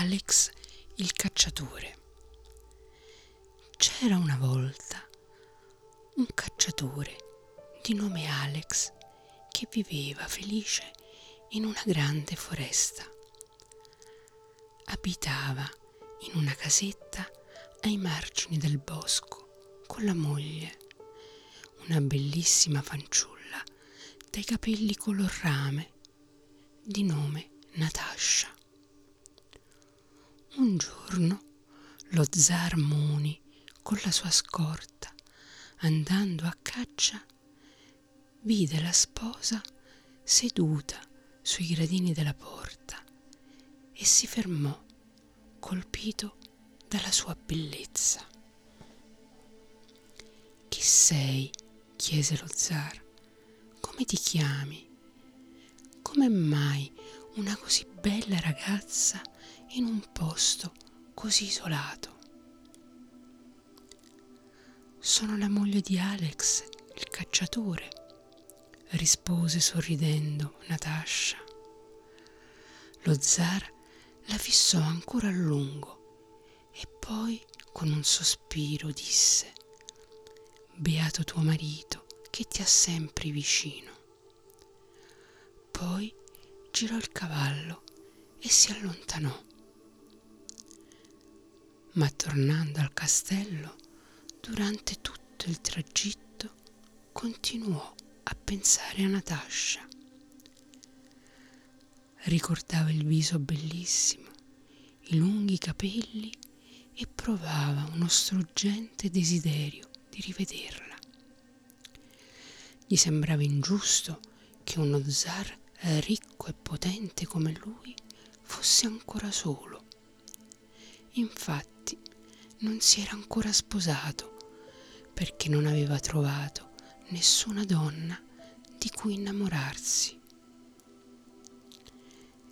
Alex il cacciatore. C'era una volta un cacciatore di nome Alex che viveva felice in una grande foresta. Abitava in una casetta ai margini del bosco con la moglie, una bellissima fanciulla dai capelli color rame di nome Natascia. Un giorno lo zar Muni con la sua scorta, andando a caccia, vide la sposa seduta sui gradini della porta e si fermò, colpito dalla sua bellezza. Chi sei? chiese lo zar. Come ti chiami? Come mai una così bella ragazza in un posto così isolato? Sono la moglie di Alex, il cacciatore, rispose sorridendo Natascia. Lo zar la fissò ancora a lungo e poi con un sospiro disse Beato tuo marito che ti ha sempre vicino. Poi girò il cavallo e si allontanò. Ma tornando al castello, durante tutto il tragitto continuò a pensare a Natascia. Ricordava il viso bellissimo, i lunghi capelli e provava uno struggente desiderio di rivederla. Gli sembrava ingiusto che uno zar ricco e potente come lui fosse ancora solo. Infatti non si era ancora sposato perché non aveva trovato nessuna donna di cui innamorarsi.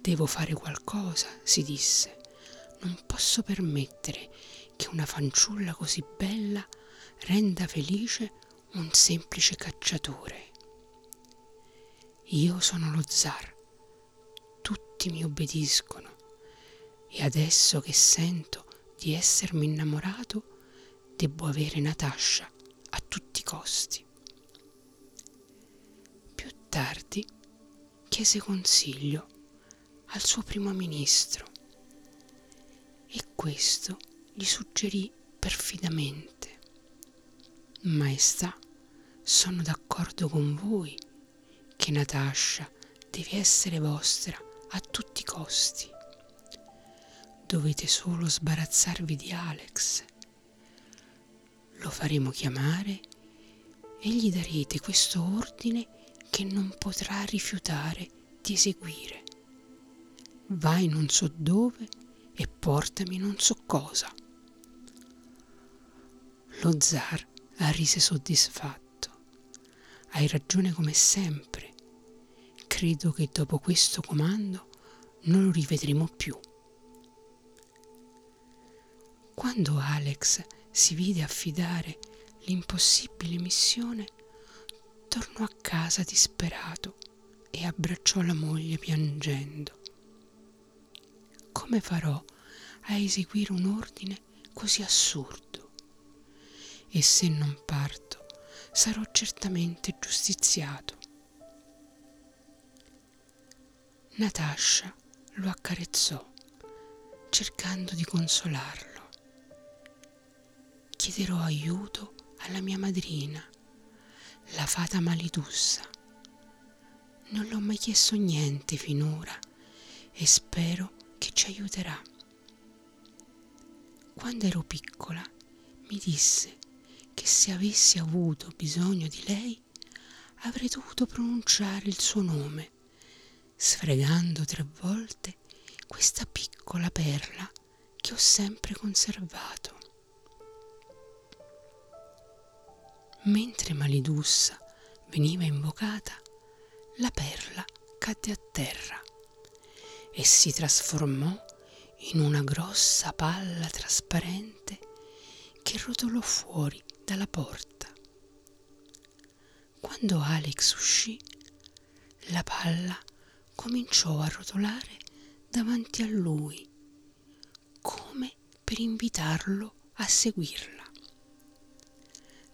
Devo fare qualcosa, si disse. Non posso permettere che una fanciulla così bella renda felice un semplice cacciatore. Io sono lo zar, tutti mi obbediscono e adesso che sento di essermi innamorato, devo avere Natascia a tutti i costi. Più tardi chiese consiglio al suo primo ministro e questo gli suggerì perfidamente. Maestà, sono d'accordo con voi che Natascia deve essere vostra a tutti i costi. Dovete solo sbarazzarvi di Alex. Lo faremo chiamare e gli darete questo ordine che non potrà rifiutare di eseguire. Vai non so dove e portami non so cosa. Lo zar arrise soddisfatto. Hai ragione come sempre credo che dopo questo comando non lo rivedremo più. Quando Alex si vide affidare l'impossibile missione, tornò a casa disperato e abbracciò la moglie piangendo. Come farò a eseguire un ordine così assurdo? E se non parto, sarò certamente giustiziato. Natascia lo accarezzò, cercando di consolarlo. Chiederò aiuto alla mia madrina, la fata Malidussa. Non l'ho mai chiesto niente finora e spero che ci aiuterà. Quando ero piccola mi disse che se avessi avuto bisogno di lei avrei dovuto pronunciare il suo nome sfregando tre volte questa piccola perla che ho sempre conservato. Mentre Malidussa veniva invocata, la perla cadde a terra e si trasformò in una grossa palla trasparente che rotolò fuori dalla porta. Quando Alex uscì, la palla cominciò a rotolare davanti a lui, per invitarlo a seguirla.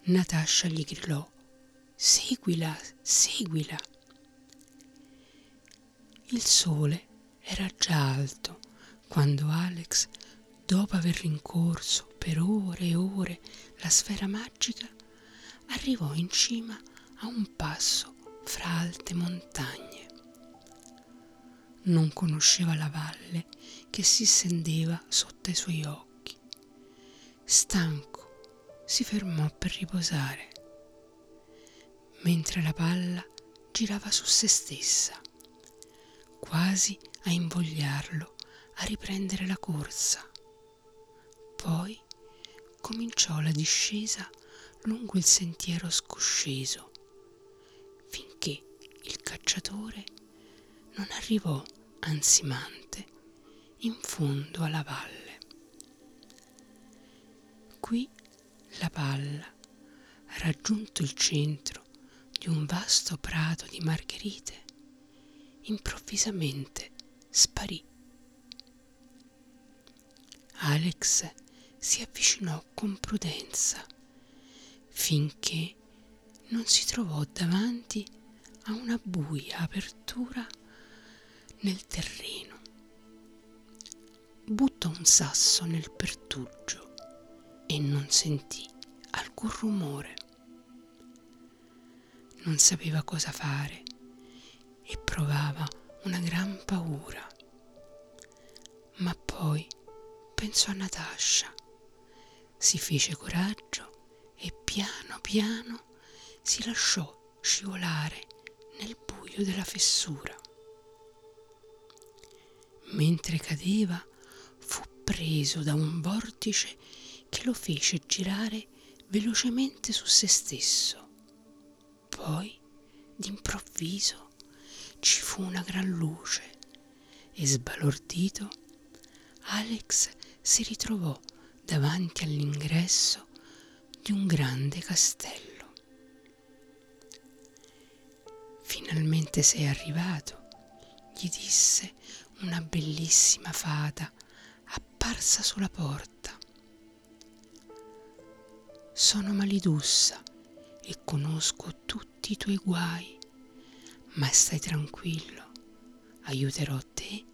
Natascia gli gridò Seguila, seguila. Il sole era già alto quando Alex, dopo aver rincorso per ore e ore la sfera magica, arrivò in cima a un passo fra alte montagne. Non conosceva la valle che si stendeva sotto i suoi occhi. Stanco, si fermò per riposare, mentre la palla girava su se stessa, quasi a invogliarlo a riprendere la corsa. Poi cominciò la discesa lungo il sentiero scosceso, finché il cacciatore non arrivò ansimante in fondo alla valle. Qui la palla, raggiunto il centro di un vasto prato di margherite, improvvisamente sparì. Alex si avvicinò con prudenza finché non si trovò davanti a una buia apertura nel terreno. Buttò un sasso nel pertugio e non sentì alcun rumore. Non sapeva cosa fare e provava una gran paura. Ma poi pensò a Natascia, si fece coraggio e piano piano si lasciò scivolare nel buio della fessura. Mentre cadeva, fu preso da un vortice che lo fece girare velocemente su se stesso. Poi, d'improvviso, ci fu una gran luce e sbalordito, Alex si ritrovò davanti all'ingresso di un grande castello. Finalmente sei arrivato, gli disse una bellissima fata apparsa sulla porta. Sono malidussa e conosco tutti i tuoi guai, ma stai tranquillo, aiuterò te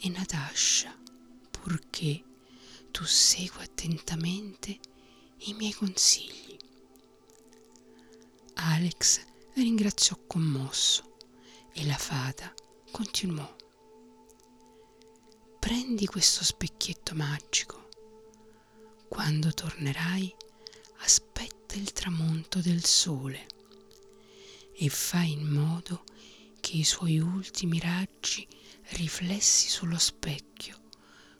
e Natascia, purché tu segua attentamente i miei consigli. Alex ringraziò commosso e la fata continuò. Prendi questo specchietto magico. Quando tornerai, il tramonto del sole e fai in modo che i suoi ultimi raggi riflessi sullo specchio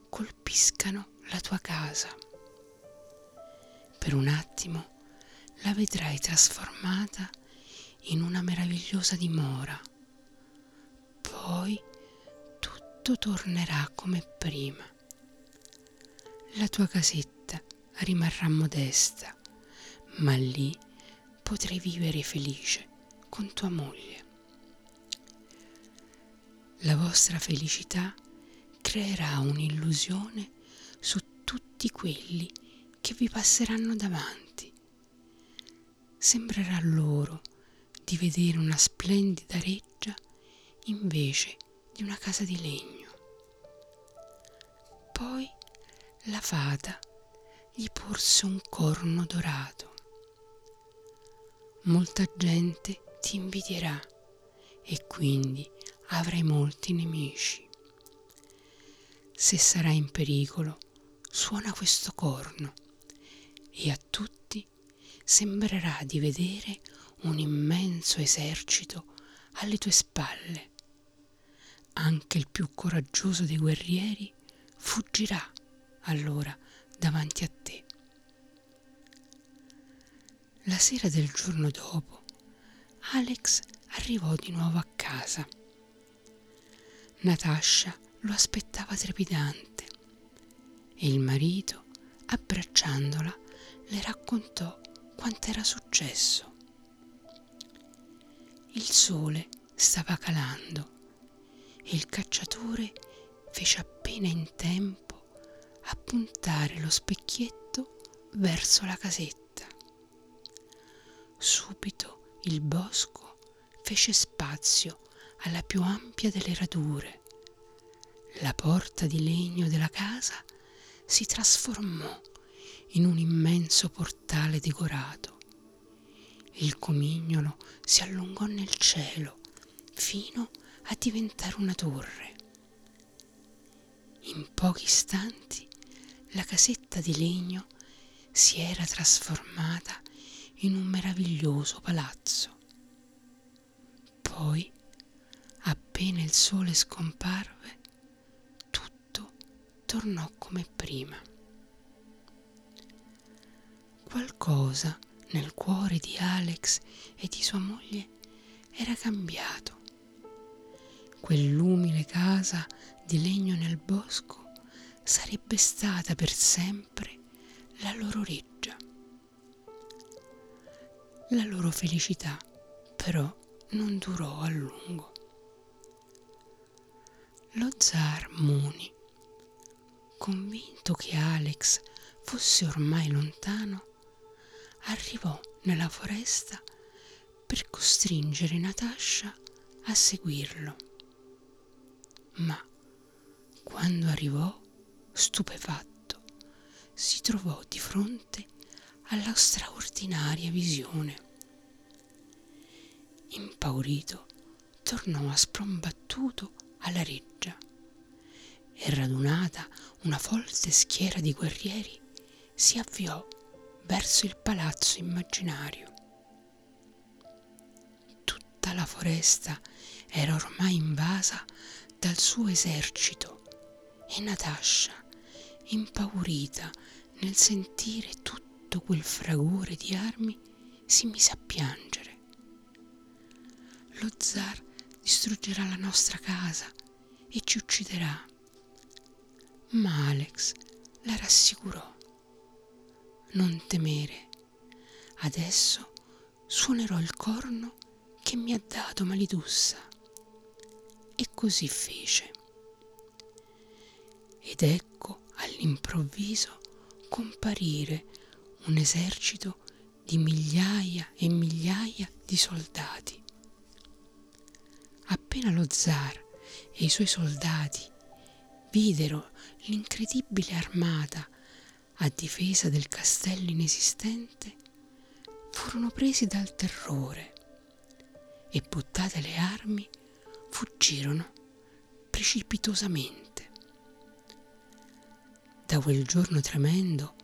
colpiscano la tua casa. Per un attimo la vedrai trasformata in una meravigliosa dimora. Poi tutto tornerà come prima. La tua casetta rimarrà modesta, ma lì potrai vivere felice con tua moglie. La vostra felicità creerà un'illusione su tutti quelli che vi passeranno davanti. Sembrerà loro di vedere una splendida reggia invece di una casa di legno. Poi la fata gli porse un corno dorato. Molta gente ti invidierà e quindi avrai molti nemici. Se sarai in pericolo, suona questo corno e a tutti sembrerà di vedere un immenso esercito alle tue spalle. Anche il più coraggioso dei guerrieri fuggirà allora davanti a te. La sera del giorno dopo, Alex arrivò di nuovo a casa. Natascia lo aspettava trepidante e il marito, abbracciandola, le raccontò quant'era successo. Il sole stava calando e il cacciatore fece appena in tempo a puntare lo specchietto verso la casetta. Subito il bosco fece spazio alla più ampia delle radure. La porta di legno della casa si trasformò in un immenso portale decorato. Il comignolo si allungò nel cielo fino a diventare una torre. In pochi istanti la casetta di legno si era trasformata in un meraviglioso palazzo. Poi, appena il sole scomparve, tutto tornò come prima. Qualcosa nel cuore di Alex e di sua moglie era cambiato. Quell'umile casa di legno nel bosco sarebbe stata per sempre la loro reggia. La loro felicità però non durò a lungo. Lo zar Muni, convinto che Alex fosse ormai lontano, arrivò nella foresta per costringere Natasha a seguirlo. Ma quando arrivò, stupefatto, si trovò di fronte alla straordinaria visione. Impaurito, tornò a sprombattuto alla reggia e radunata una folte schiera di guerrieri si avviò verso il palazzo immaginario. Tutta la foresta era ormai invasa dal suo esercito e Natascia, impaurita nel sentire tutto quel fragore di armi, si mise a piangere. Lo zar distruggerà la nostra casa e ci ucciderà. Ma Alex la rassicurò. Non temere. Adesso suonerò il corno che mi ha dato Malidussa. E così fece. Ed ecco all'improvviso comparire un esercito di migliaia e migliaia di soldati. Appena lo zar e i suoi soldati videro l'incredibile armata a difesa del castello inesistente, furono presi dal terrore e buttate le armi fuggirono precipitosamente. Da quel giorno tremendo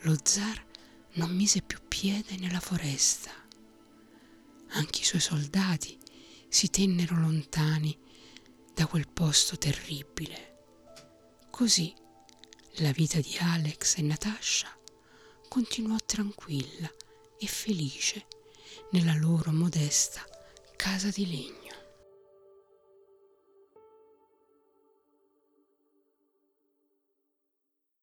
lo zar non mise più piede nella foresta. Anche i suoi soldati si tennero lontani da quel posto terribile. Così la vita di Alex e Natasha continuò tranquilla e felice nella loro modesta casa di legno.